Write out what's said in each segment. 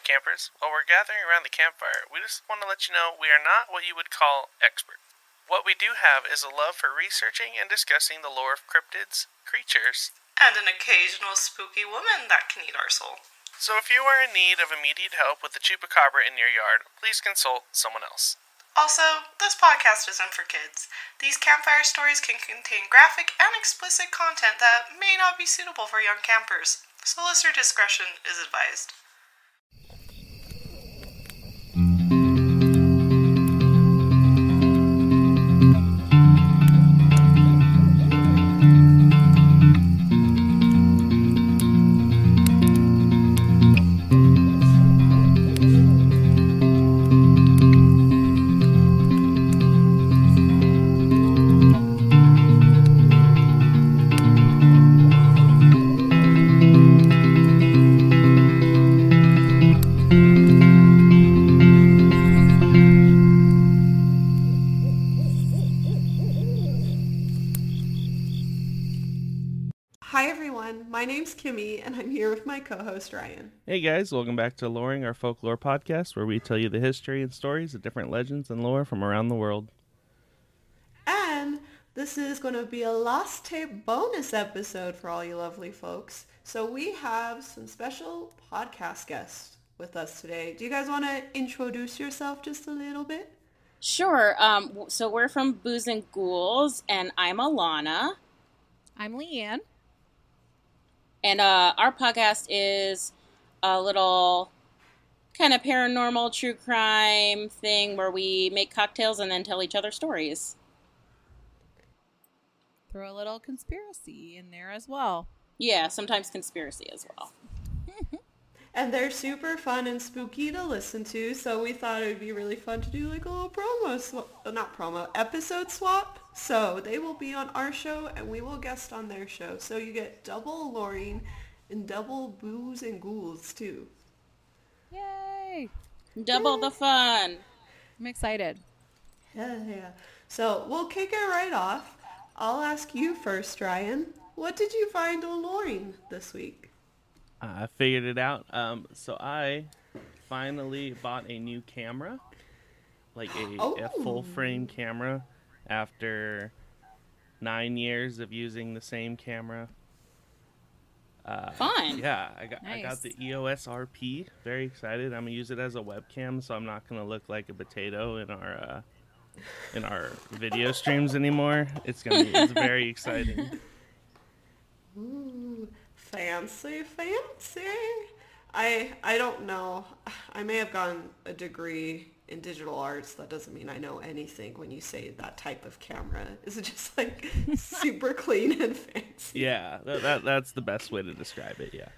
campers. While we're gathering around the campfire, we just want to let you know we are not what you would call experts. What we do have is a love for researching and discussing the lore of cryptids, creatures, And an occasional spooky woman that can eat our soul. So if you are in need of immediate help with the chupacabra in your yard, please consult someone else. Also, this podcast isn't for kids. These campfire stories can contain graphic and explicit content that may not be suitable for young campers, so listener discretion is advised. With my co-host Ryan. Hey guys, welcome back to Loring, our folklore podcast, where we tell you the history and stories of different legends and lore from around the world. And this is going to be a Lost Tape bonus episode for all you lovely folks. So we have some special podcast guests with us today. Do you guys want to introduce yourself just a little bit? Sure. Um, so we're from Booze and Ghouls, and I'm Alana. I'm Leanne. And uh, our podcast is a little kind of paranormal, true crime thing where we make cocktails and then tell each other stories. Throw a little conspiracy in there as well. Yeah, sometimes conspiracy as well. And they're super fun and spooky to listen to, so we thought it would be really fun to do like a little promo, sw- not promo, episode swap. So they will be on our show and we will guest on their show. So you get double Loring and double booze and ghouls too. Yay! Double the fun. I'm excited. Yeah, yeah. So we'll kick it right off. I'll ask you first, Ryan. What did you find on Loring this week? I figured it out. Um, so I finally bought a new camera, like a, a full Oh. frame camera, after nine years of using the same camera. Uh, Fun. Yeah, I got I got the EOS RP. Very excited. I'm gonna use it as a webcam, so I'm not gonna look like a potato in our uh, in our video streams anymore. It's gonna be it's very exciting. Ooh, fancy, fancy. I I don't know. I may have gotten a degree in digital arts. That doesn't mean I know anything when you say that type of camera. Is it just like super clean and fancy? Yeah, that, that that's the best way to describe it. Yeah.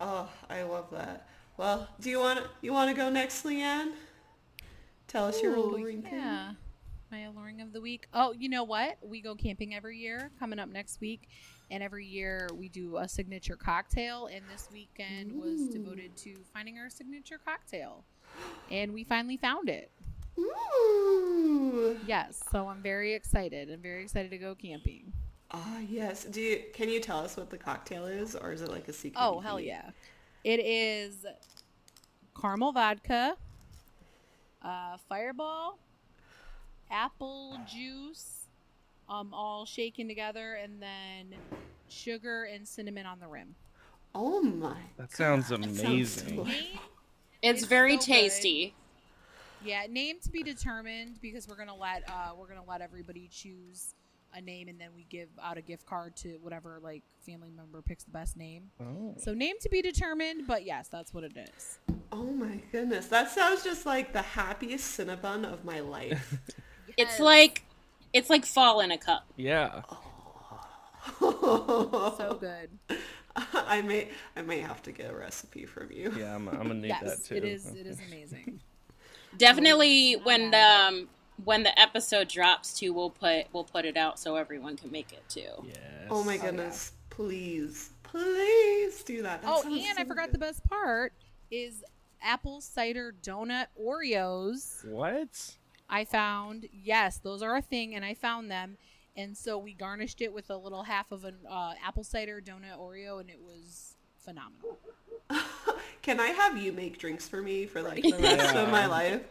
Oh, I love that. Well, do you want you want to go next, Leanne? Tell us your Ooh, alluring thing. Yeah. My alluring of the week. Oh, you know what? We go camping every year, coming up next week. And every year we do a signature cocktail. And this weekend was devoted to finding our signature cocktail. And we finally found it. Ooh. Yes. So I'm very excited. I'm very excited to go camping. Ah, yes. Do you can you tell us what the cocktail is, or is it like a secret? Oh, hell yeah. It is caramel vodka, uh, fireball, apple juice, um, all shaken together, and then sugar and cinnamon on the rim. Oh my. That sounds God, that sounds amazing. so- Name, It's, It's very so good. tasty. yeah, name to be determined because we're gonna let uh, we're gonna let everybody choose a name, and then we give out a gift card to whatever like family member picks the best name. Oh. So name to be determined, but yes, that's what it is. Oh my goodness, that sounds just like the happiest Cinnabon of my life. It's like it's like fall in a cup. Yeah. so good. I may, I may have to get a recipe from you. Yeah, I'm, I'm gonna need that Yes, too. it is. It is amazing. Definitely when Yeah. um when the episode drops too, we'll put we'll put it out so everyone can make it too. Yes. Oh my goodness, please, please do that. That Oh, sounds and I forgot good. the best part is apple cider donut Oreos. What? I found yes, those are a thing, and I found them, and so we garnished it with a little half of an uh, apple cider donut Oreo, and it was phenomenal. can I have you make drinks for me for like the rest of my life?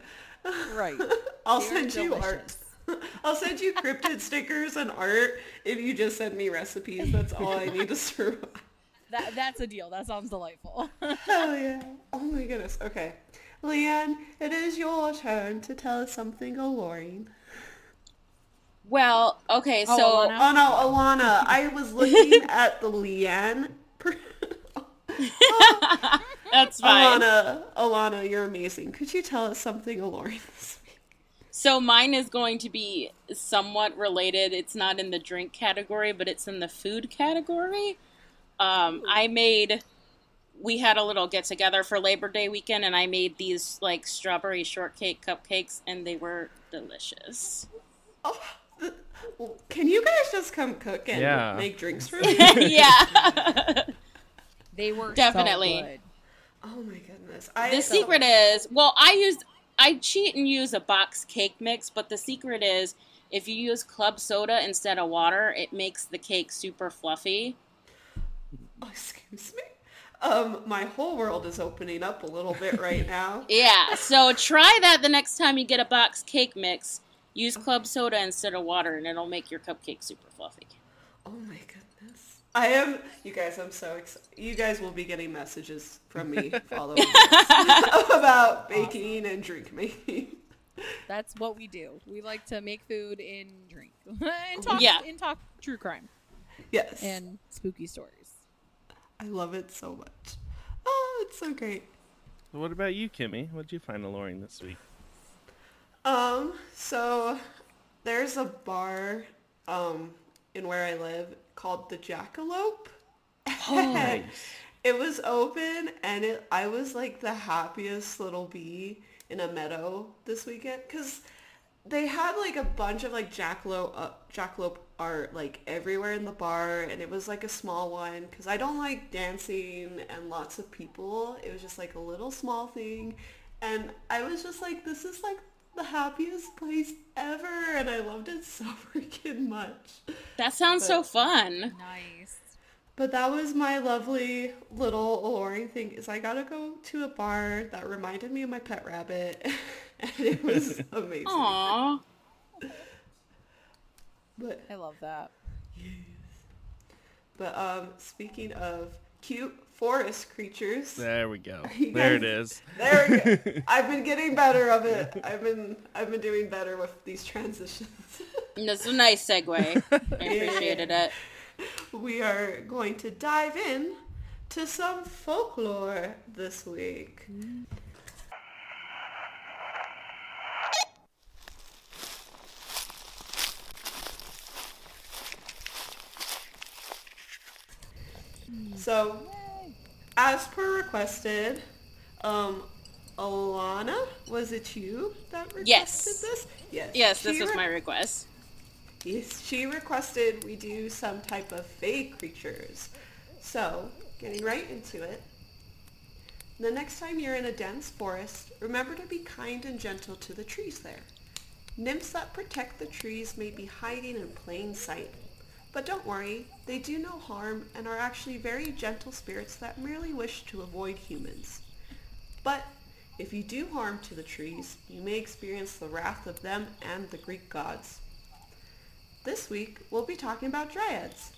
Right. I'll They're send you art. I'll send you cryptid stickers and art if you just send me recipes. That's all I need to survive. That that's a deal. That sounds delightful. Hell yeah. Oh my goodness. Okay. Leanne, it is your turn to tell us something alluring. Well, okay, Oh, so Alana? Oh no, Alana, I was looking at the Leanne. Per- that's fine. Alana, Alana, you're amazing. Could you tell us something alluring? So mine is going to be somewhat related. It's not in the drink category, but it's in the food category. Um, I made. We had a little get together for Labor Day weekend, and I made these like strawberry shortcake cupcakes, and they were delicious. Oh, the- well, can you guys just come cook and Yeah. make drinks for me? yeah. They were Definitely. So good. oh my goodness. I the secret is well, I used I cheat and use a box cake mix, but the secret is if you use club soda instead of water, it makes the cake super fluffy. Oh, excuse me. Um, my whole world is opening up a little bit right now. Yeah, so try that the next time you get a box cake mix. Use club soda instead of water, and it'll make your cupcake super fluffy. Oh my goodness. I am, you guys, I'm so excited. You guys will be getting messages from me following this about baking and drink making. That's what we do. We like to make food and drink and talk Yeah. and talk true crime Yes. and spooky stories. I love it so much. Oh, it's so great. What about you, Kimmy? What did you find alluring this week? Um, so there's a bar um in where I live called the Jackalope. Nice. It was open and it I was like the happiest little bee in a meadow this weekend cuz they had like a bunch of like jackalope uh, jackalope art like everywhere in the bar and it was like a small one cuz I don't like dancing and lots of people. It was just like a little small thing and I was just like this is like the happiest place ever and I loved it so freaking much. That sounds so fun. Nice. But that was my lovely little alluring thing is I got to go to a bar that reminded me of my pet rabbit and it was amazing. Aww. But I love that. Yes. but um speaking of cute forest creatures, There we go. You There it guys- is. there we go. I've been getting better of it. I've been I've been doing better with these transitions. That's a nice segue. I appreciated it. we are going to dive in to some folklore this week. So, as per requested, um, Alana, was it you that requested Yes. this? Yes. Yes, this She was re- my request. Yes, she requested we do some type of fey creatures. So, getting right into it. The next time you're in a dense forest, remember to be kind and gentle to the trees there. Nymphs that protect the trees may be hiding in plain sight. But don't worry, they do no harm and are actually very gentle spirits that merely wish to avoid humans. But if you do harm to the trees, you may experience the wrath of them and the Greek gods. This week, we'll be talking about dryads.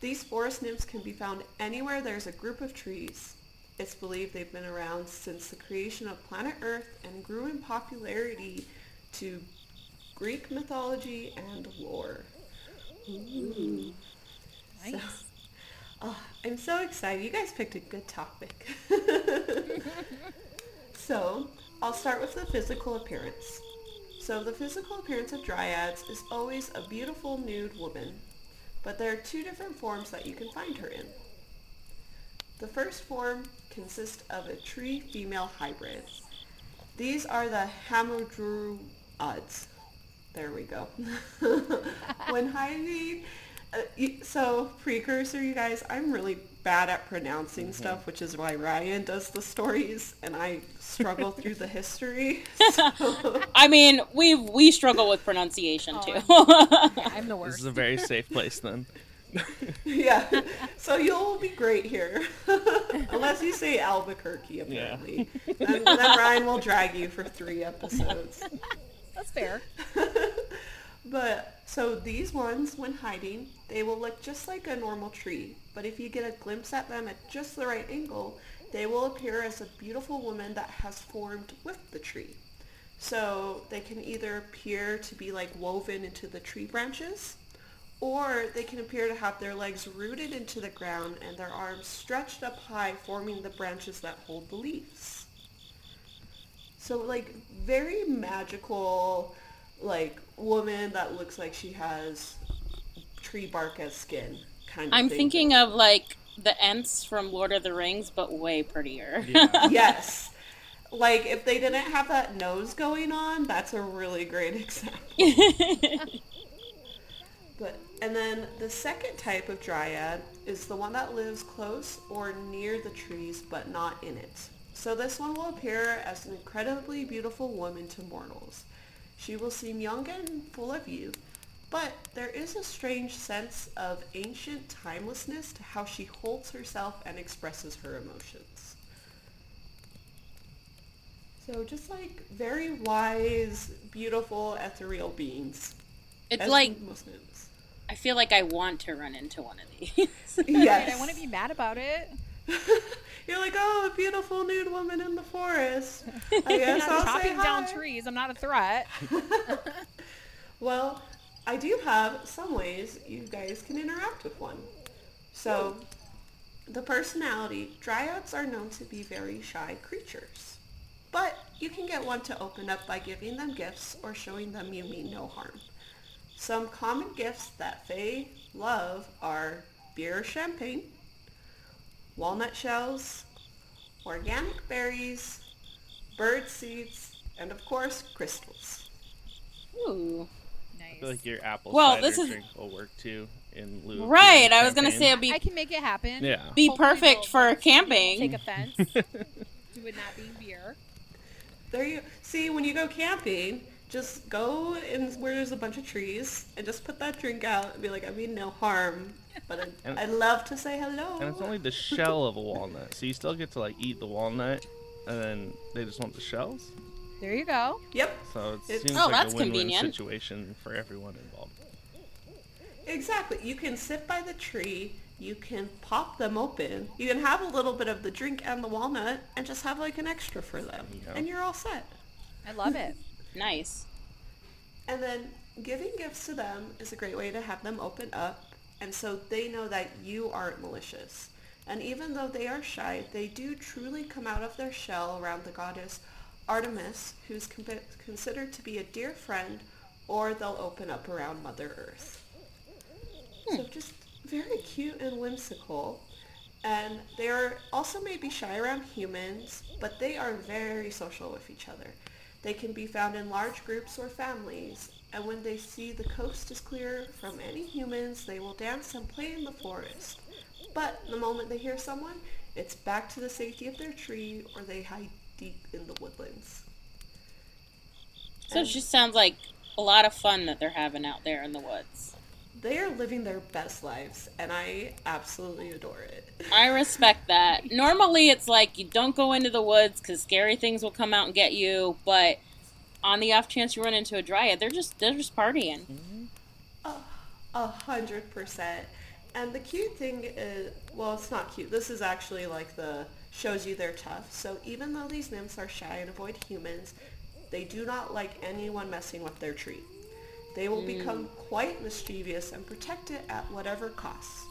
These forest nymphs can be found anywhere there's a group of trees. It's believed they've been around since the creation of planet Earth and grew in popularity to Greek mythology and lore. Nice. Oh, I'm so excited. You guys picked a good topic. so, I'll start with the physical appearance. So, the physical appearance of dryads is always a beautiful nude woman, but there are two different forms that you can find her in. The first form consists of a tree female hybrid. These are the hamadryads. There we go. when hiding, uh, so precursor, you guys, I'm really bad at pronouncing stuff, which is why Ryan does the stories and I struggle through the history. So, I mean, we we struggle with pronunciation Oh, too. Yeah, I'm the worst. This is a very safe place then. yeah. So you'll be great here. Unless you say Albuquerque, apparently. Then, then Ryan will drag you for three episodes. That's fair. But so these ones, when hiding, they will look just like a normal tree. But if you get a glimpse at them at just the right angle, they will appear as a beautiful woman that has formed with the tree. So they can either appear to be like woven into the tree branches, or they can appear to have their legs rooted into the ground and their arms stretched up high, forming the branches that hold the leaves. So like very magical, like woman that looks like she has tree bark as skin kind of I'm thing. thinking of like the Ents from Lord of the Rings, but way prettier. Yeah. yes. Like if they didn't have that nose going on, that's a really great example. But and then the second type of dryad is the one that lives close or near the trees but not in it. So this one will appear as an incredibly beautiful woman to mortals. She will seem young and full of youth, but there is a strange sense of ancient timelessness to how she holds herself and expresses her emotions. So just like very wise, beautiful, ethereal beings. It's as like most nymphs. I feel like I want to run into one of these. Yes. Right, I want to be mad about it. You're like, oh, a beautiful nude woman in the forest. I I'm guess not I'll say chopping down hi. trees. I'm not a threat. Well, I do have some ways you guys can interact with one. So, the personality, dryads are known to be very shy creatures. But you can get one to open up by giving them gifts or showing them you mean no harm. Some common gifts that they love are beer or champagne, walnut shells, organic berries, bird seeds, and of course, crystals. Ooh. I feel Nice. like your apple Well, cider this is- drink will work too in lieu. of Right, I was gonna say it'd be I can make it happen. Yeah. be Hopefully perfect for they'll Take camping. offense to it not being beer. There you see when you go camping, just go in where there's a bunch of trees and just put that drink out and be like, I mean no harm, but I'd, And- I'd love to say hello. And it's only the shell of a walnut, so you still get to like eat the walnut, and then they just want the shells. There you go. Yep, So it It's- seems Oh, like that's a win-win convenient. situation for everyone involved. exactly. You can sit by the tree. You can pop them open. You can have a little bit of the drink and the walnut and just have like an extra for them. Yeah. And you're all set. I love it. Nice. And then giving gifts to them is a great way to have them open up and so they know that you aren't malicious. And even though they are shy, they do truly come out of their shell around the goddess Artemis, who's con- considered to be a dear friend, or they'll open up around Mother Earth. Hmm. So just very cute and whimsical. And they are also maybe shy around humans, but they are very social with each other. They can be found in large groups or families, and when they see the coast is clear from any humans, they will dance and play in the forest. But the moment they hear someone, it's back to the safety of their tree or they hide deep in the woodlands. So it just sounds like a lot of fun that they're having out there in the woods. They are living their best lives, and I absolutely adore it. I respect that. Normally, it's like you don't go into the woods because scary things will come out and get you. But on the off chance you run into a dryad, they're just they're just partying. A hundred percent. And the cute thing is, well, it's not cute. This is actually like the shows you they're tough. So even though these nymphs are shy and avoid humans, they do not like anyone messing with their tree. They will mm. become quite mischievous and protect it at whatever cost.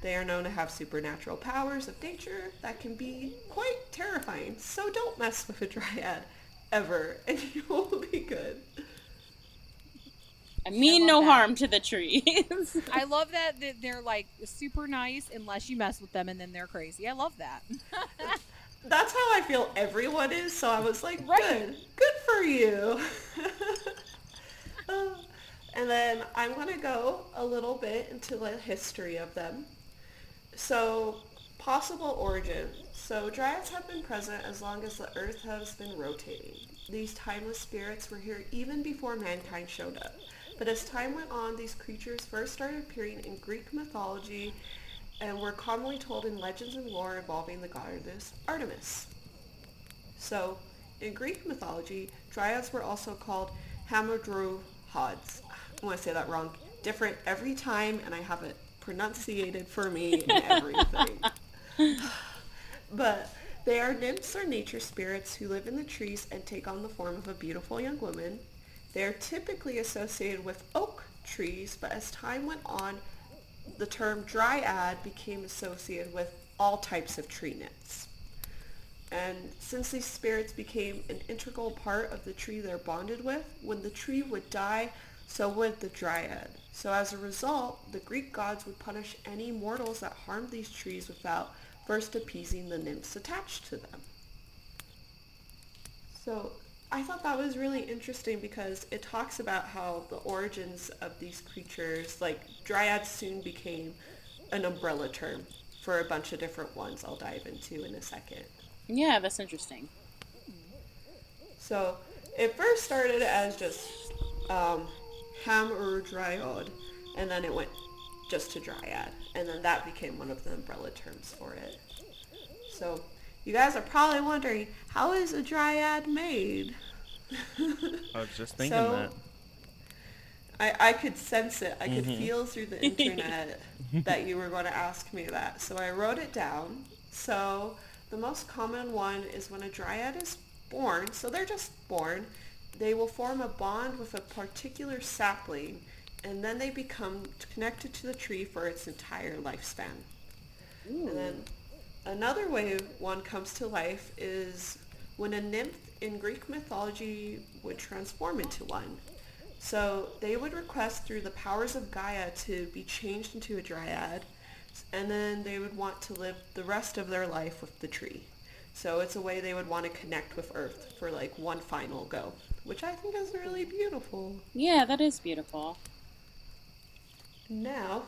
They are known to have supernatural powers of nature that can be quite terrifying. So don't mess with a dryad ever, and you will be good. I mean love no that. harm to the trees. I love that that they're like super nice unless you mess with them and then they're crazy. I love that. That's how I feel everyone is, so I was like, Right. good, good for you. Uh, and then I'm going to go a little bit into the history of them. So, possible origin. So, dryads have been present as long as the earth has been rotating. These timeless spirits were here even before mankind showed up. But as time went on, these creatures first started appearing in Greek mythology and were commonly told in legends and lore involving the goddess Artemis. So, in Greek mythology, dryads were also called hamadryhods. I want to say that wrong. Different every time, and I have it pronunciated for me and everything. but they are nymphs or nature spirits who live in the trees and take on the form of a beautiful young woman. They are typically associated with oak trees, but as time went on, the term dryad became associated with all types of tree nymphs. And since these spirits became an integral part of the tree they're bonded with, when the tree would die, so would the dryad. So as a result, the Greek gods would punish any mortals that harmed these trees without first appeasing the nymphs attached to them. So I thought that was really interesting because it talks about how the origins of these creatures, like dryads soon became an umbrella term for a bunch of different ones I'll dive into in a second. Yeah, that's interesting. So it first started as just um, ham or dryad, and then it went just to dryad, and then that became one of the umbrella terms for it. So you guys are probably wondering, how is a dryad made? I was just thinking So- that. I, I could sense it. I could mm-hmm. feel through the internet that you were going to ask me that. So I wrote it down. So the most common one is when a dryad is born. So they're just born. They will form a bond with a particular sapling and then they become connected to the tree for its entire lifespan. And then another way one comes to life is when a nymph in Greek mythology would transform into one. So they would request through the powers of Gaia to be changed into a dryad, and then they would want to live the rest of their life with the tree. So it's a way they would want to connect with Earth for like one final go, which I think is really beautiful. Yeah, that is beautiful. Now,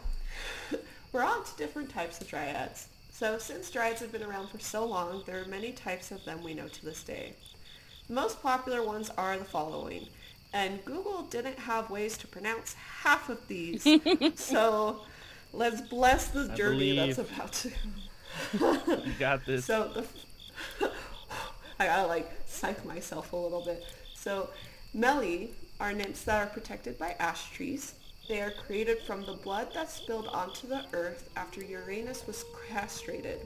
we're on to different types of dryads. So since dryads have been around for so long, there are many types of them we know to this day. The most popular ones are the following, and Google didn't have ways to pronounce half of these, so let's bless the I journey that's about to. You got this. So the, I gotta like psych myself a little bit. So Meli are nymphs that are protected by ash trees. They are created from the blood that spilled onto the earth after Uranus was castrated.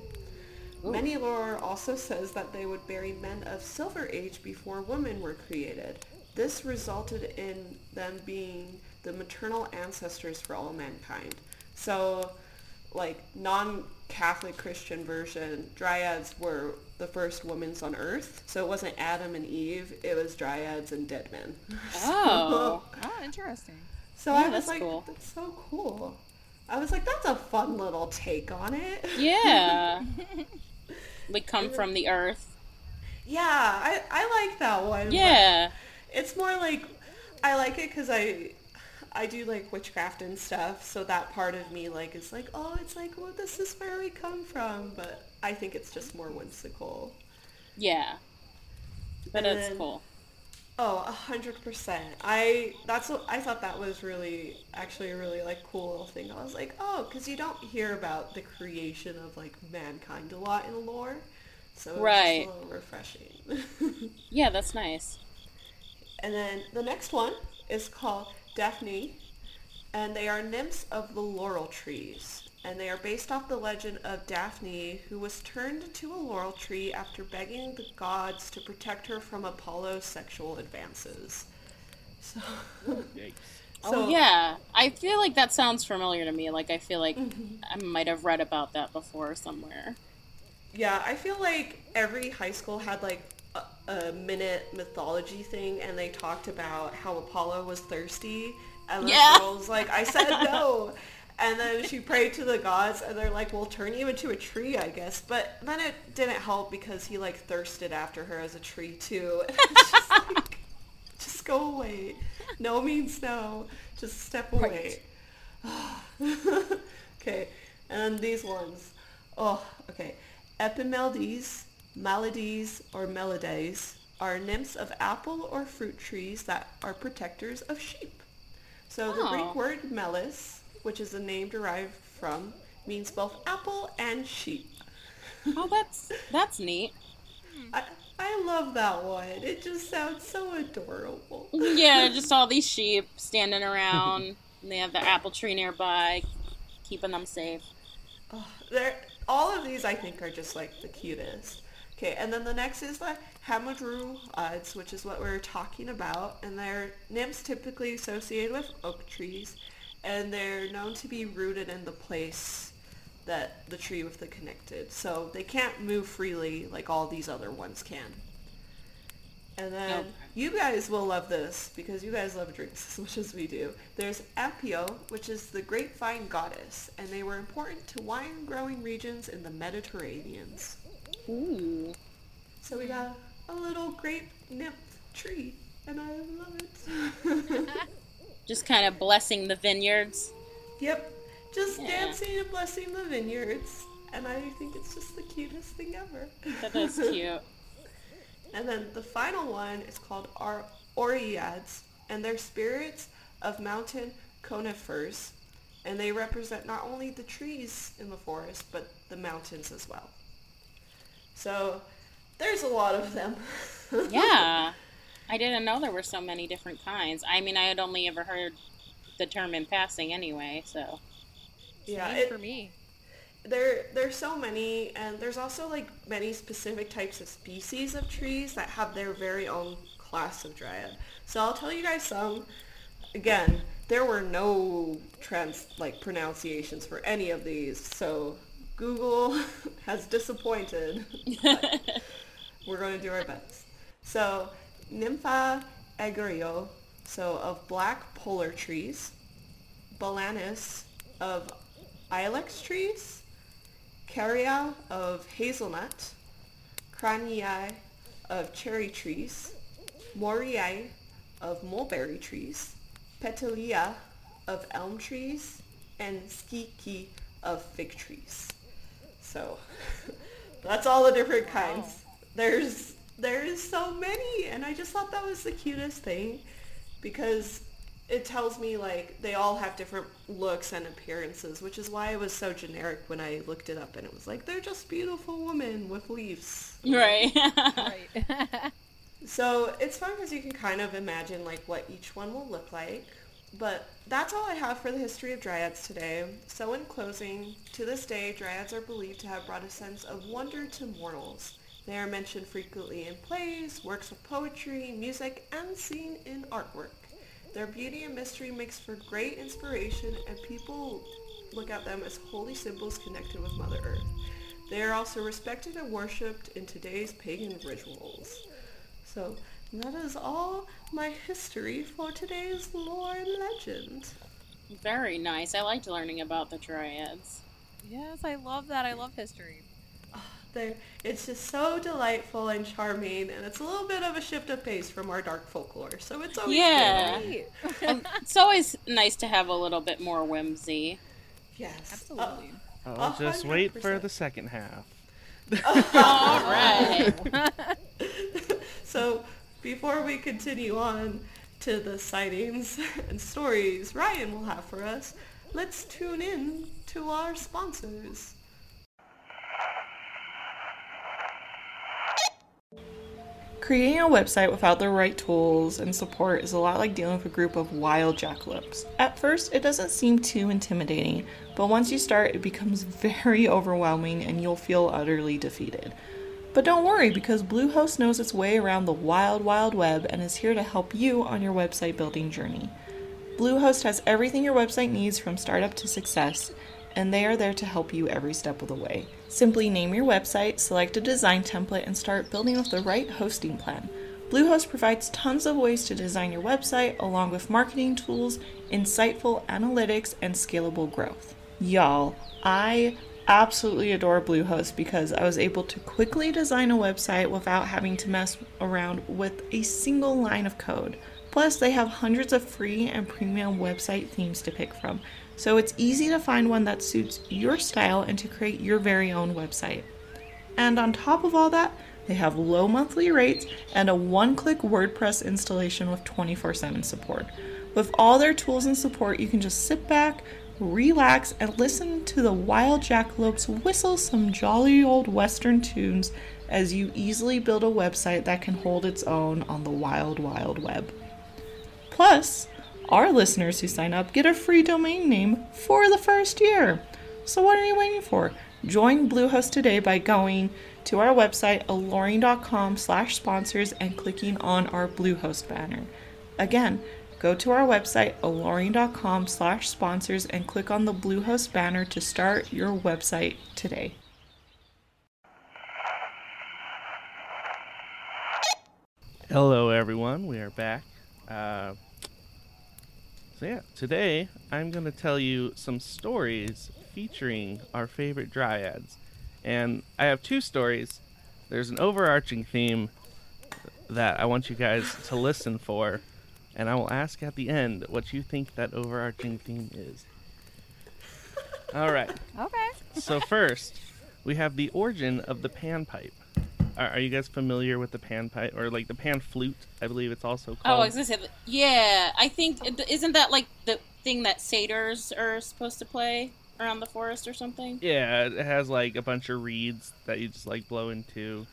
Many lore also says that they would bury men of Silver Age before women were created. This resulted in them being the maternal ancestors for all mankind. So, like non-Catholic Christian version, dryads were the first women's on Earth. So it wasn't Adam and Eve; it was dryads and dead men. Oh. Oh, interesting. So Yeah, I was like, cool. "That's so cool." I was like, "That's a fun little take on it." Yeah. we come from the earth. Yeah, I, I like that one. Yeah. It's more like I like it because I I do like witchcraft and stuff, so that part of me like is like, oh, it's like, well, this is where we come from, but I think it's just more whimsical. Yeah. But And it's then- cool. Oh, a hundred percent. I that's what I thought that was really actually a really like cool little thing. I was like, oh, because you don't hear about the creation of like mankind a lot in lore, so it's Right. just a little refreshing. Yeah, that's nice. And then the next one is called Daphne, and they are nymphs of the laurel trees. And they are based off the legend of Daphne, who was turned into a laurel tree after begging the gods to protect her from Apollo's sexual advances. So, Yikes. oh yeah. I feel like that sounds familiar to me. Like I feel like Mm-hmm. I might have read about that before somewhere. yeah, I feel like every high school had like a, a minute mythology thing, and they talked about how Apollo was thirsty, and the Yeah. girls like, I said no. And then she prayed to the gods, and they're like, "We'll turn you into a tree, I guess." But then it didn't help because he like thirsted after her as a tree too. Just like, just go away. No means no. Just step away. okay, and then these ones. Oh, okay. Epimeldes, Maladies, or Melodies are nymphs of apple or fruit trees that are protectors of sheep. So the Oh. Greek word melis, which is a name derived from, which is a name derived from, means both apple and sheep. Oh, that's that's neat. Hmm. I, I love that one. It just sounds so adorable. Yeah, just all these sheep standing around. and they have the apple tree nearby, keeping them safe. They're, all of these I think are just like the cutest. Okay, and then the next is the Hamadruads, uh, which is what we're talking about, and they're nymphs typically associated with oak trees, and they're known to be rooted in the place that the tree with the connected. So they can't move freely like all these other ones can. And then Okay. you guys will love this because you guys love drinks as much as we do. There's Apio, which is the grapevine goddess, and they were important to wine growing regions in the Mediterraneans. Ooh. So we got a little grape nymph tree, and I love it. Just kind of blessing the vineyards. yep, just Yeah. dancing and blessing the vineyards, and I think it's just the cutest thing ever. That is cute. And then the final one is called Ar- Oreads, and they're spirits of mountain conifers, and they represent not only the trees in the forest, but the mountains as well. So there's a lot of them. Yeah. I didn't know there were so many different kinds. I mean, I had only ever heard the term in passing anyway, so. yeah, it, for me. there there's so many and there's also like many specific types of species of trees that have their very own class of dryad so i'll tell you guys some again there were no trans like pronunciations for any of these so google has disappointed but we're going to do our best so nympha aegrio so of black polar trees. Balanus of ilex trees. Caria of hazelnut, Cranii of cherry trees, Moriae of mulberry trees, Petalia of elm trees, and Skiki of fig trees. So that's all the different kinds. There's there's so many and I just thought that was the cutest thing because it tells me like they all have different looks and appearances, which is why it was so generic when I looked it up and it was like they're just beautiful women with leaves. Right. Right. So it's fun because you can kind of imagine like what each one will look like. But that's all I have for the history of dryads today. So in closing, to this day, dryads are believed to have brought a sense of wonder to mortals. They are mentioned frequently in plays, works of poetry, music, and seen in artwork. Their beauty and mystery makes for great inspiration, and people look at them as holy symbols connected with Mother Earth. They are also respected and worshipped in today's pagan rituals. So that is all my history for today's lore and legend. Very nice. I liked learning about the dryads. yes, I love that. I love history. They're, it's just so delightful and charming, and it's a little bit of a shift of pace from our dark folklore. So it's always Yeah. good. Right. Um, it's always nice to have a little bit more whimsy. Yes, Absolutely. Oh, A just hundred wait for the second half. All right. Uh, so before we continue on to the sightings and stories Ryan will have for us, let's tune in to our sponsors. Creating a website without the right tools and support is a lot like dealing with a group of wild jackalopes. At first, it doesn't seem too intimidating, but once you start, it becomes very overwhelming and you'll feel utterly defeated. But don't worry because Bluehost knows its way around the wild, wild web and is here to help you on your website building journey. Bluehost has everything your website needs from startup to success, and they are there to help you every step of the way. Simply name your website, select a design template, and start building with the right hosting plan. Bluehost provides tons of ways to design your website, along with marketing tools, insightful analytics, and scalable growth. Y'all, I absolutely adore Bluehost because I was able to quickly design a website without having to mess around with a single line of code. Plus, they have hundreds of free and premium website themes to pick from, so it's easy to find one that suits your style and to create your very own website. And on top of all that, they have low monthly rates and a one click WordPress installation with 24 7 support. With all their tools and support, you can just sit back, relax, and listen to the wild jackalopes whistle some jolly old western tunes as you easily build a website that can hold its own on the wild, wild web. Plus, our listeners who sign up get a free domain name for the first year. So what are you waiting for? Join Bluehost today by going to our website alluring.com slash sponsors and clicking on our Bluehost banner. Again, go to our website alluring.com slash sponsors and click on the Bluehost banner to start your website today. Hello, everyone. We are back. Uh, so, yeah, today I'm going to tell you some stories featuring our favorite dryads. And I have two stories. There's an overarching theme that I want you guys to listen for. And I will ask at the end what you think that overarching theme is. All right. Okay. So, first, we have the origin of the panpipe. Are, are you guys familiar with the panpipe or like the pan flute? I believe it's also Oh, called. I was gonna say, yeah. I think isn't that like the thing that satyrs are supposed to play around the forest or something? yeah, it has like a bunch of reeds that you just like blow into.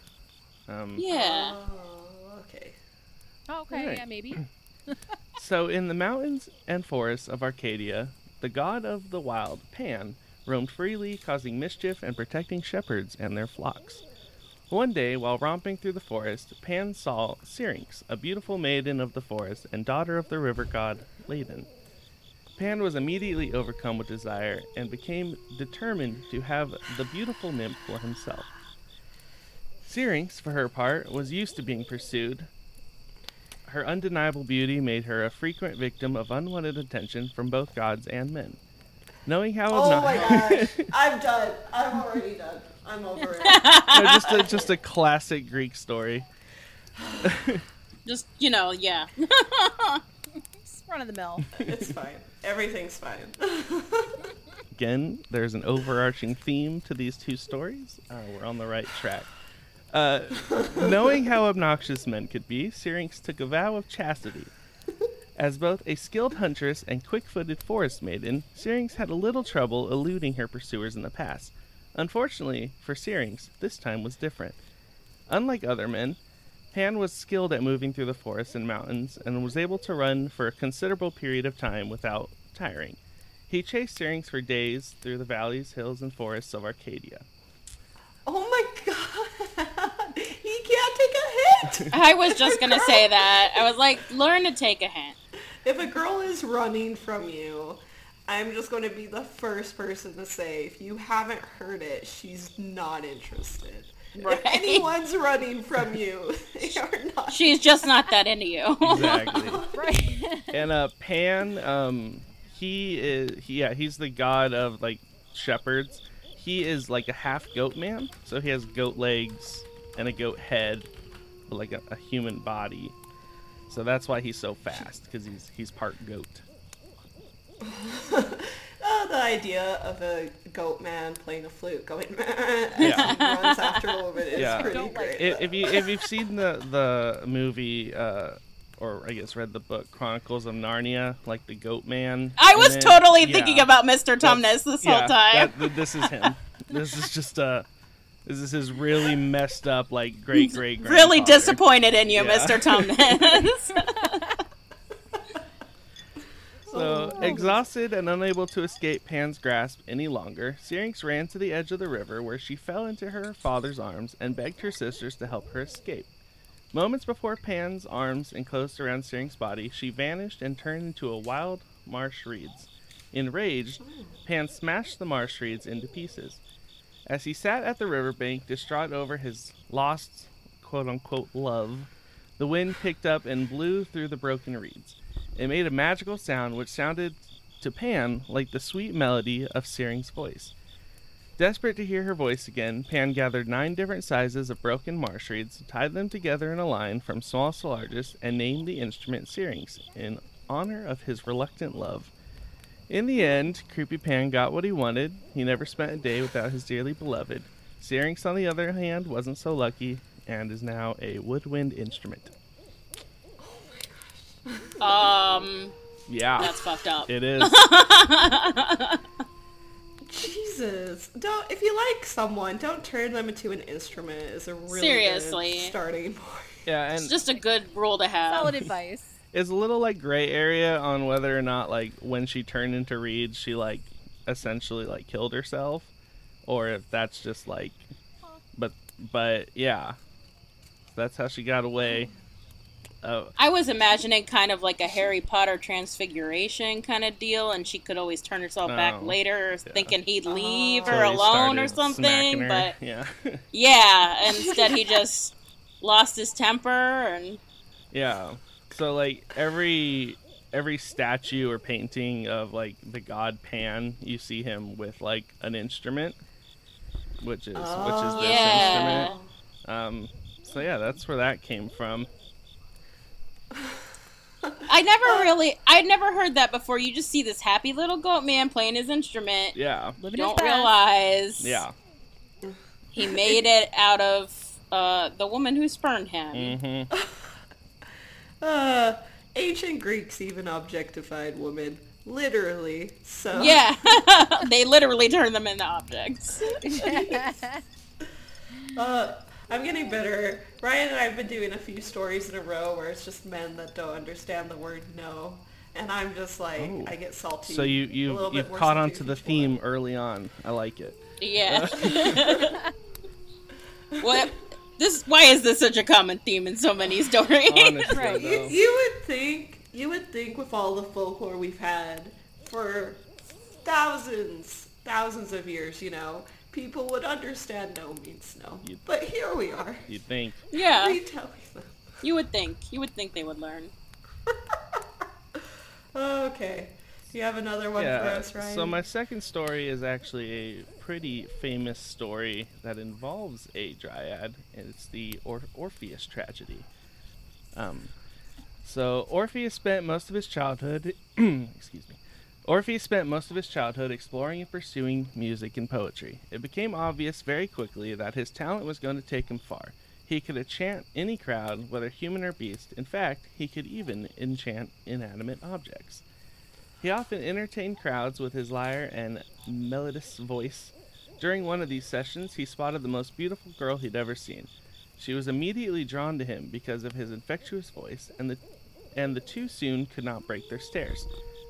Um, Yeah. Oh, okay. Oh, okay. Right. Yeah, maybe. So, in the mountains and forests of Arcadia, the god of the wild, Pan, roamed freely, causing mischief and protecting shepherds and their flocks. One day, while romping through the forest, Pan saw Syrinx, a beautiful maiden of the forest and daughter of the river god, Ladon. Pan was immediately overcome with desire and became determined to have the beautiful nymph for himself. Syrinx, for her part, was used to being pursued, her undeniable beauty made her a frequent victim of unwanted attention from both gods and men. Knowing how Oh obno- my gosh. I'm done. I'm already done. I'm over it. No, just a, just a classic Greek story. Just you know, yeah. Just run of the mill. It's fine. Everything's fine. Again, there's an overarching theme to these two stories. Uh, we're on the right track. Uh, knowing how obnoxious men could be, Syrinx took a vow of chastity. As both a skilled huntress and quick-footed forest maiden, Syrinx had a little trouble eluding her pursuers in the past. Unfortunately for Syrinx, this time was different. Unlike other men, Pan was skilled at moving through the forests and mountains and was able to run for a considerable period of time without tiring. He chased Syrinx for days through the valleys, hills, and forests of Arcadia. Oh my god. He can't take a hit. I was just gonna say that. I was like, learn to take a hint. If a girl is running from you, I'm just going to be the first person to say if you haven't heard it, she's not interested. Right. If anyone's running from you, they are not. She's just not that into you. Exactly. right. and uh, Pan, um, he is, he, yeah, he's the god of like shepherds. He is like a half goat man, so he has goat legs and a goat head, but like a, a human body. So that's why he's so fast because he's he's part goat. Oh, the idea of a goat man playing a flute going Yeah. he runs after a woman is Yeah. pretty Don't like great. if, if you if you've seen the the movie uh, or I guess read the book Chronicles of Narnia, like the Goat Man. I was in it, totally yeah, thinking about Mr. Tumnus this yeah, whole time. that- th- this is him. this is just uh this is his really messed up like great great really disappointed in you, Yeah. Mr. Tumnus. So, oh. exhausted and unable to escape Pan's grasp any longer, Syrinx ran to the edge of the river where she fell into her father's arms and begged her sisters to help her escape. Moments before Pan's arms enclosed around Syrinx's body, she vanished and turned into a wild marsh reeds. Enraged, Pan smashed the marsh reeds into pieces. As he sat at the riverbank, distraught over his lost quote unquote love, the wind picked up and blew through the broken reeds. It made a magical sound which sounded to Pan like the sweet melody of Syrinx's voice. Desperate to hear her voice again, Pan gathered nine different sizes of broken marsh reeds, tied them together in a line from smallest to largest, and named the instrument Syrinx in honor of his reluctant love. In the end, Creepy Pan got what he wanted. He never spent a day without his dearly beloved. Syrinx, on the other hand, wasn't so lucky and is now a woodwind instrument. Um, Yeah, That's fucked up. it is. Jesus. Don't if you like someone, don't turn them into an instrument is a really Seriously. good starting point. Yeah, and It's just a good rule to have. Solid advice. it's a little like gray area on whether or not like when she turned into Reed, she like essentially like killed herself, or if that's just like, but but yeah, that's how she got away. Oh, I was imagining kind of like a Harry Potter transfiguration kind of deal, and she could always turn herself back No. later, thinking he'd leave till her he alone or something. But yeah, yeah, instead he just lost his temper and yeah. So like every every statue or painting of like the god Pan, you see him with like an instrument, which is which is this Yeah. instrument. Um, so yeah, that's where that came from. I never really, I'd never heard that before. You just see this happy little goat man playing his instrument. Yeah, You Living Don't realize yeah. he made it out of uh, the woman who spurned him. hmm Uh ancient Greeks even objectified women. Literally. So Yeah, they literally turned them into objects. Uh, I'm getting better. Ryan and I have been doing a few stories in a row where it's just men that don't understand the word no, and I'm just like Oh. I get salty. So you, you, you've caught salty on to the theme are. early on. I like it. Yeah. Uh, what? This why is this such a common theme in so many stories? Honestly, Right. You, you would think you would think with all the folklore we've had for thousands, thousands of years, you know, people would understand no means no. You'd- But here we are, You'd think. yeah, retelling them. you would think. You would think they would learn. Okay, Do you have another one for us, Ryan. So my second story is actually a pretty famous story that involves a dryad, and it's the or- Orpheus tragedy. Um, so Orpheus spent most of his childhood, excuse me, Orpheus spent most of his childhood exploring and pursuing music and poetry. It became obvious very quickly that his talent was going to take him far. He could enchant any crowd, whether human or beast. In fact, he could even enchant inanimate objects. He often entertained crowds with his lyre and melodious voice. During one of these sessions, he spotted the most beautiful girl he'd ever seen. She was immediately drawn to him because of his infectious voice, and the and the two soon could not break their stares.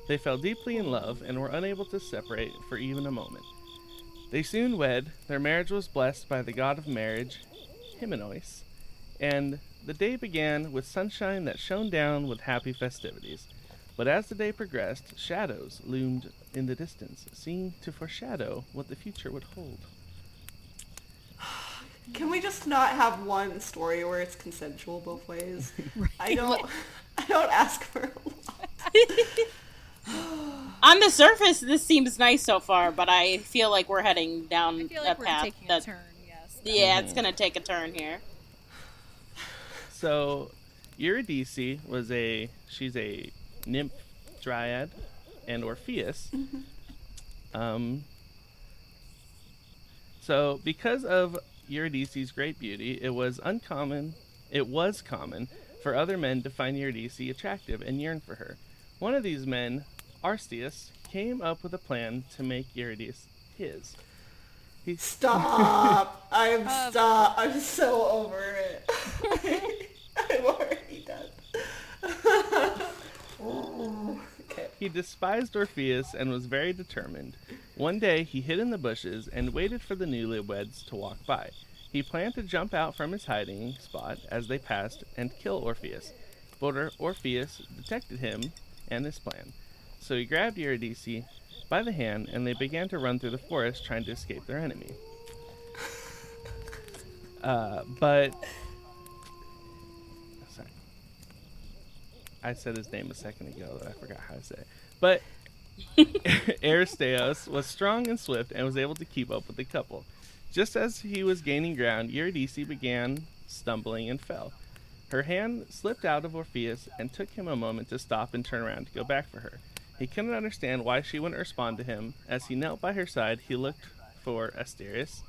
They fell deeply in love and were unable to separate for even a moment. They soon wed. Their marriage was blessed by the god of marriage, Hymenaeus, and the day began with sunshine that shone down with happy festivities. But as the day progressed, shadows loomed in the distance, seeming to foreshadow what the future would hold. Can we just not have one story where it's consensual both ways? I don't. I don't ask for a lot. On the surface, this seems nice so far, but I feel like we're heading down I feel a like we're path taking that a turn. Yes. yeah, it's gonna take a turn here. So, Eurydice was a she's a nymph dryad, and Orpheus. Um. So, because of Eurydice's great beauty, it was uncommon. It was common for other men to find Eurydice attractive and yearn for her. One of these men, Arsteus, came up with a plan to make Eurydice his. He Stop! I'm Of stop. I'm so over it. I'm already done. Okay. He despised Orpheus and was very determined. One day he hid in the bushes and waited for the newlyweds to walk by. He planned to jump out from his hiding spot as they passed and kill Orpheus. But Orpheus detected him and his plan. So he grabbed Eurydice by the hand and they began to run through the forest trying to escape their enemy. Uh, but. Sorry. I said his name a second ago, that I forgot how to say it. But Aristeos was strong and swift and was able to keep up with the couple. Just as he was gaining ground, Eurydice began stumbling and fell. Her hand slipped out of Orpheus and took him a moment to stop and turn around to go back for her. He couldn't understand why she wouldn't respond to him. As he knelt by her side, he looked for Asterius,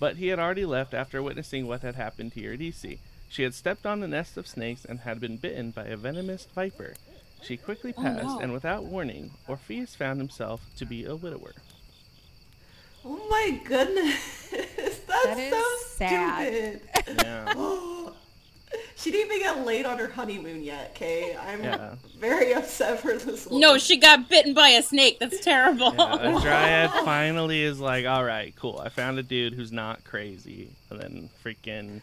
but he had already left after witnessing what had happened to Eurydice. She had stepped on a nest of snakes and had been bitten by a venomous viper. She quickly Oh, passed, no. and without warning, Orpheus found himself to be a widower. Oh my goodness. That's That is so sad. stupid. Yeah. she didn't even get laid on her honeymoon yet, okay? I'm Yeah. very upset for this woman. No, she got bitten by a snake. That's terrible. Yeah, a dryad finally is like, all right, cool. I found a dude who's not crazy. And then freaking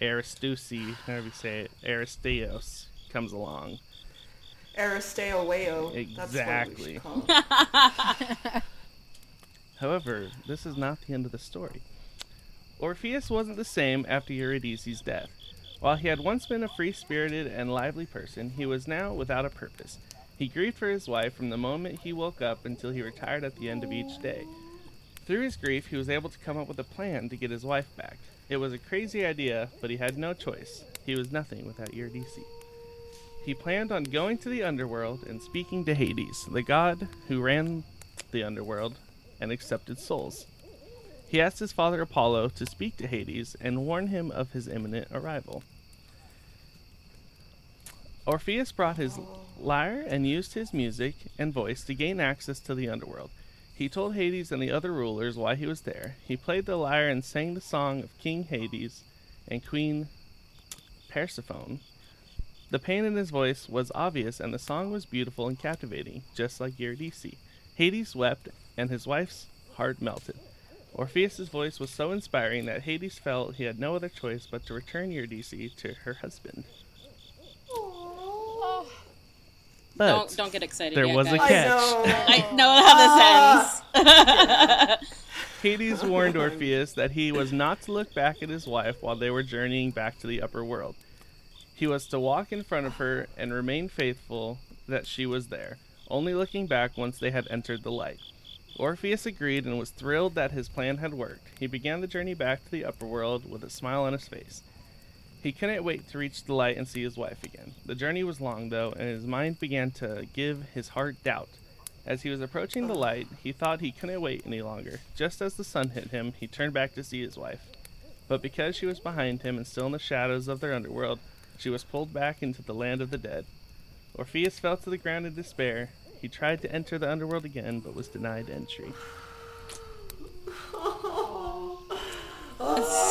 Aristusi, however you say it, Aristeos comes along. Aristeo Wayo. Exactly. That's what we call it. However, this is not the end of the story. Orpheus wasn't the same after Eurydice's death. While he had once been a free spirited and lively person, he was now without a purpose. He grieved for his wife from the moment he woke up until he retired at the end of each day. Through his grief, he was able to come up with a plan to get his wife back. It was a crazy idea, but he had no choice. He was nothing without Eurydice. He planned on going to the underworld and speaking to Hades, the god who ran the underworld and accepted souls. He asked his father Apollo to speak to Hades and warn him of his imminent arrival. Orpheus brought his lyre and used his music and voice to gain access to the underworld. He told Hades and the other rulers why he was there. He played the lyre and sang the song of King Hades and Queen Persephone. The pain in his voice was obvious, and the song was beautiful and captivating, just like Eurydice. Hades wept, and his wife's heart melted. Orpheus's voice was so inspiring that Hades felt he had no other choice but to return Eurydice to her husband. Oh. But don't don't get excited. there yet, was a catch. I know. I know how this ah. ends. Hades warned Orpheus that he was not to look back at his wife while they were journeying back to the upper world. He was to walk in front of her and remain faithful that she was there, only looking back once they had entered the light. Orpheus agreed and was thrilled that his plan had worked. He began the journey back to the upper world with a smile on his face. He couldn't wait to reach the light and see his wife again. The journey was long, though, and his mind began to give his heart doubt. As he was approaching the light, he thought he couldn't wait any longer. Just as the sun hit him, he turned back to see his wife. But because she was behind him and still in the shadows of their underworld, she was pulled back into the land of the dead. Orpheus fell to the ground in despair. He tried to enter the underworld again, but was denied entry.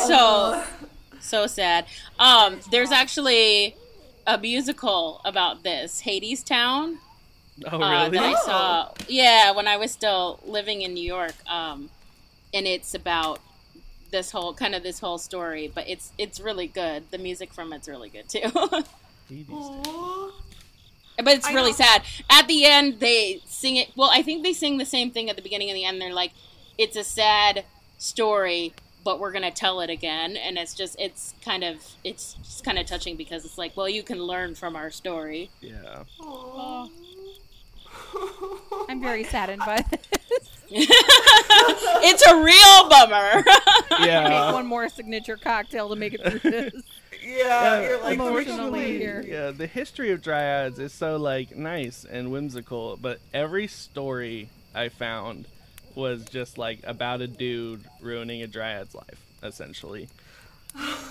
so so sad. Um, there's actually a musical about this, Hadestown. Oh, uh, really? that I saw. Yeah, when I was still living in New York, um, and it's about this whole kind of this whole story, but it's it's really good. The music from it's really good too. but Hades. Aw. it's I really know. sad. At the end, they sing it. Well, I think they sing the same thing at the beginning and the end. They're like, "It's a sad story." But we're gonna tell it again, and it's just it's kind of it's just kind of touching because it's like, well, you can learn from our story. Yeah. Aw. I'm very saddened by this. it's a real bummer. Make Yeah. one more signature cocktail to make it through this. Yeah, you're like Emotionally here. Yeah, the history of dryads is so like nice and whimsical, but every story I found was just like about a dude ruining a dryad's life, essentially.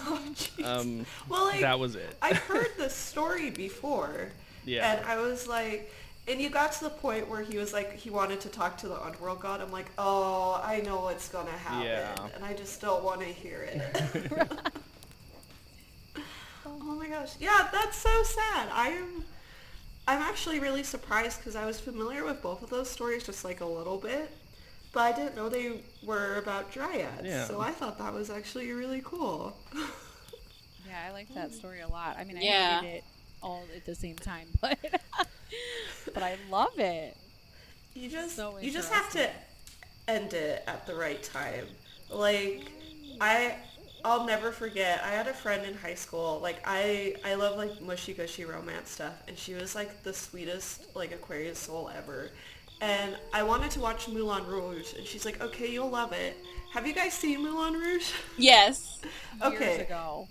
Oh. Um, well, like, that was it. I've heard this story before. Yeah. And I was like, and you got to the point where he was like, he wanted to talk to the underworld god. I'm like, oh, I know what's gonna happen, Yeah. and I just don't want to hear it. oh my gosh, yeah, that's so sad. I'm, I'm actually really surprised because I was familiar with both of those stories just like a little bit, but I didn't know they were about dryads. Yeah. So I thought that was actually really cool. Yeah, I like that story a lot. I mean, I Yeah. hated it all at the same time, but but I love it. You just So you just have to end it at the right time. Like I I'll never forget. I had a friend in high school. Like I I love like mushy gushy romance stuff and she was like the sweetest like Aquarius soul ever. And I wanted to watch Moulin Rouge and she's like, "Okay, you'll love it." Have you guys seen Moulin Rouge? yes. Years Okay. ago.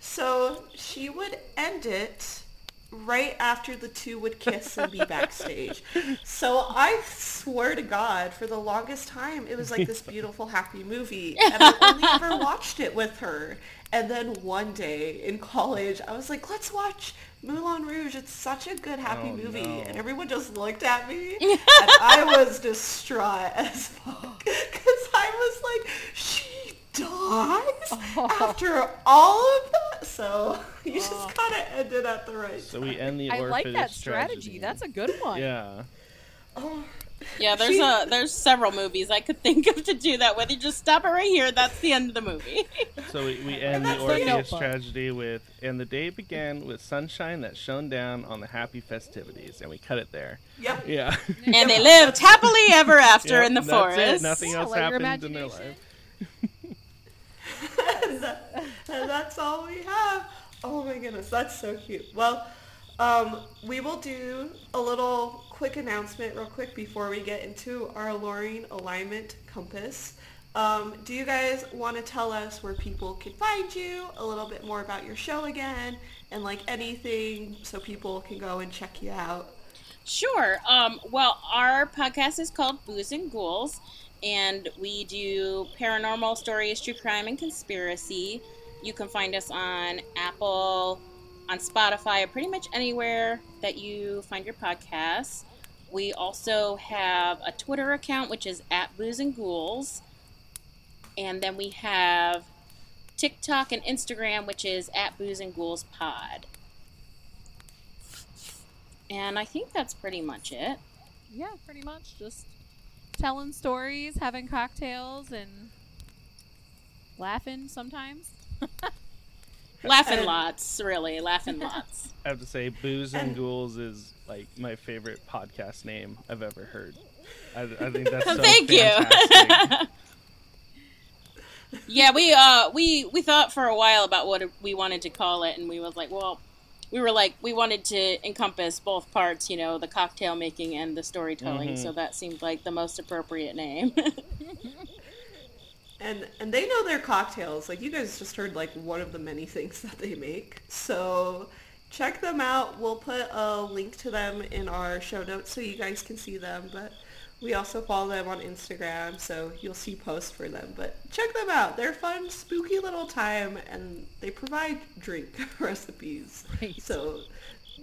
So she would end it right after the two would kiss and be backstage. So I swear to God, for the longest time, it was like this beautiful, happy movie. And I only ever watched it with her. And then one day in college, I was like, let's watch Moulin Rouge. It's such a good, happy Oh, movie. no. And everyone just looked at me. and I was distraught as fuck. Because I was like, she dies oh. after all of that. So you just oh. kind of ended at the right So we end the I like that strategy. tragedy. That's a good one. yeah. Oh, Yeah, there's She- a there's several movies I could think of to do that with. You just stop it right here. That's the end of the movie. So we, we end the that's the Orpheus tragedy with, and the day began with sunshine that shone down on the happy festivities, and we cut it there. yep. Yeah. and they lived happily ever after Yep, in the forest. It. Nothing Yeah, else happened in their life. And, that- and that's all we have. Oh my goodness, that's so cute. Well, um, we will do a little quick announcement real quick before we get into our alluring alignment compass. Um, do you guys want to tell us where people can find you, a little bit more about your show again, and like anything so people can go and check you out? Sure. Um, well, our podcast is called Booze and Ghouls, and we do paranormal stories, true crime, and conspiracy. You can find us on Apple, on Spotify, or pretty much anywhere that you find your podcasts. We also have a Twitter account, which is at Booze and Ghouls. And then we have TikTok and Instagram, which is at Booze and Ghouls Pod. And I think that's pretty much it. Yeah, pretty much. Just telling stories, having cocktails, and laughing sometimes. Laughing lots, really. Laughing lots. I have to say, Booze and Ghouls is like my favorite podcast name I've ever heard. I, I think that's so Thank fantastic. you. yeah, we uh we we thought for a while about what we wanted to call it, and we was like, well, we were like we wanted to encompass both parts, you know, the cocktail making and the storytelling. Mhm. So that seemed like the most appropriate name. And and they know their cocktails. Like you guys just heard like one of the many things that they make. So check them out. We'll put a link to them in our show notes so you guys can see them. But we also follow them on Instagram, so you'll see posts for them. But check them out. They're fun, spooky little time, and they provide drink recipes. Right. So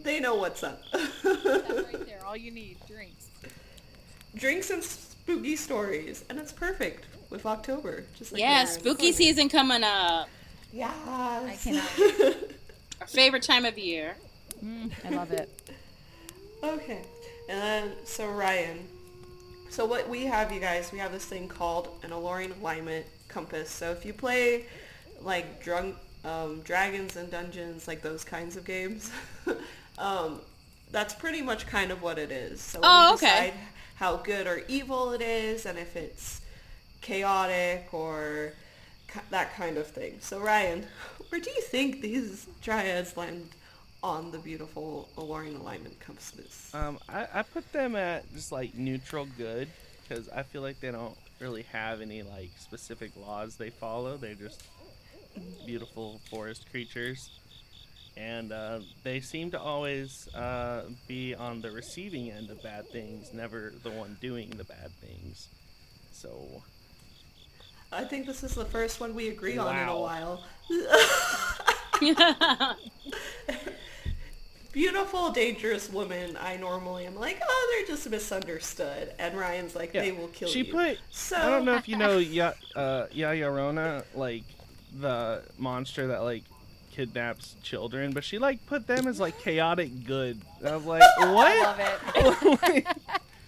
they know what's up. That's right there. All you need, drinks. Drinks and spooky stories, and it's perfect with October. Just like yeah, we are in the spooky season coming up. Yeah, I cannot. Our favorite time of year. Mm, I love it. Okay. And then, so Ryan, so what we have, you guys, we have this thing called an alluring alignment compass. So if you play like drunk, um, Dragons and Dungeons, like those kinds of games, um, that's pretty much kind of what it is. So Oh, we okay. decide how good or evil it is and if it's chaotic or ki- that kind of thing. So Ryan, where do you think these dryads land on the beautiful alluring alignment compass? Um, I, I put them at just like neutral good because I feel like they don't really have any like specific laws they follow. They're just beautiful forest creatures, and uh, they seem to always uh, be on the receiving end of bad things, never the one doing the bad things. So I think this is the first one we agree on in a while. Beautiful, dangerous woman. I normally am like, oh, they're just misunderstood, and Ryan's like, yeah, they will kill she you. She put. so I don't know if you know ya- uh, La Llorona, like the monster that like kidnaps children, but she like put them as like chaotic good. And I was like, what? I love it.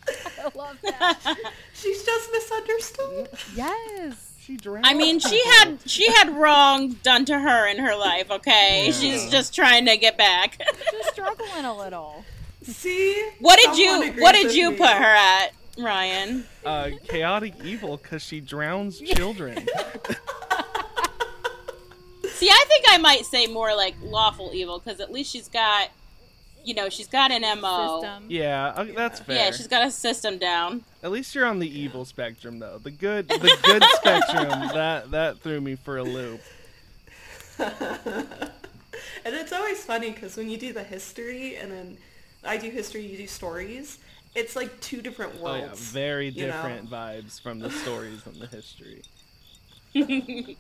I love that. she's just misunderstood. Yes. She drowned. I mean, she had she had wrong done to her in her life. Okay, Yeah. she's just trying to get back. Just struggling a little. See, What did Someone you What did you me. put her at, Ryan? uh, chaotic evil because she drowns children. See, I think I might say more like lawful evil because at least she's got, you know, she's got an mo. System. yeah, uh, that's fair. Yeah, she's got a system down. At least you're on the evil spectrum, though. The good, the good spectrum that that threw me for a loop. and it's always always funny because when you do the history and then I do history, you do stories. It's like two different worlds. Oh yeah, very you know? different vibes from the stories and the history.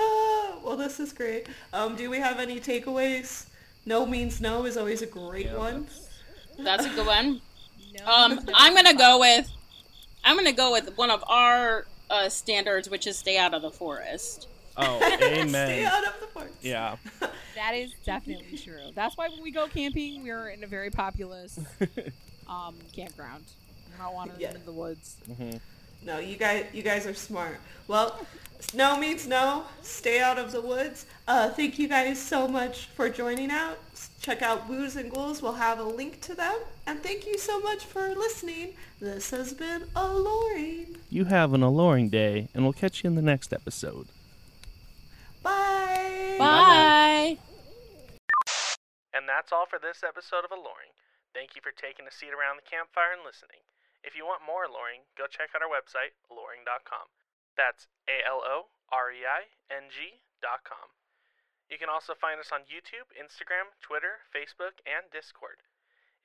Ah, well, this is great. Um, do we have any takeaways? No means no is always a great Yeah, one. that's- That's a good one. No, Um. I'm gonna go with, I'm gonna go with one of our uh, standards, which is stay out of the forest. Oh, amen. Stay out of the forest. Yeah. That is definitely true. That's why when we go camping, we're in a very populous um, campground. We're not wandering Yeah. into the woods. Mhm. No, you guys, you guys are smart. Well, no means no. Stay out of the woods. Uh, thank you guys so much for joining out. Check out Booze and Ghouls. We'll have a link to them. And thank you so much for listening. This has been alluring. You have an alluring day, and we'll catch you in the next episode. Bye. Bye. And that's all for this episode of Alluring. Thank you for taking a seat around the campfire and listening. If you want more Alluring, go check out our website, alluring.com. That's A L O R E I N G.com. You can also find us on YouTube, Instagram, Twitter, Facebook, and Discord.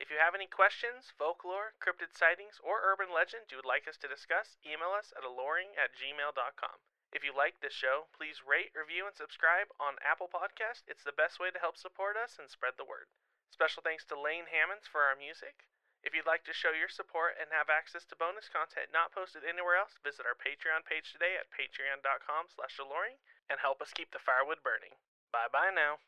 If you have any questions, folklore, cryptid sightings, or urban legend you would like us to discuss, email us at alluring at gmail.com. If you like this show, please rate, review, and subscribe on Apple Podcast. It's the best way to help support us and spread the word. Special thanks to Lane Hammonds for our music. If you'd like to show your support and have access to bonus content not posted anywhere else, visit our Patreon page today at patreon.com slash and help us keep the firewood burning. Bye bye now.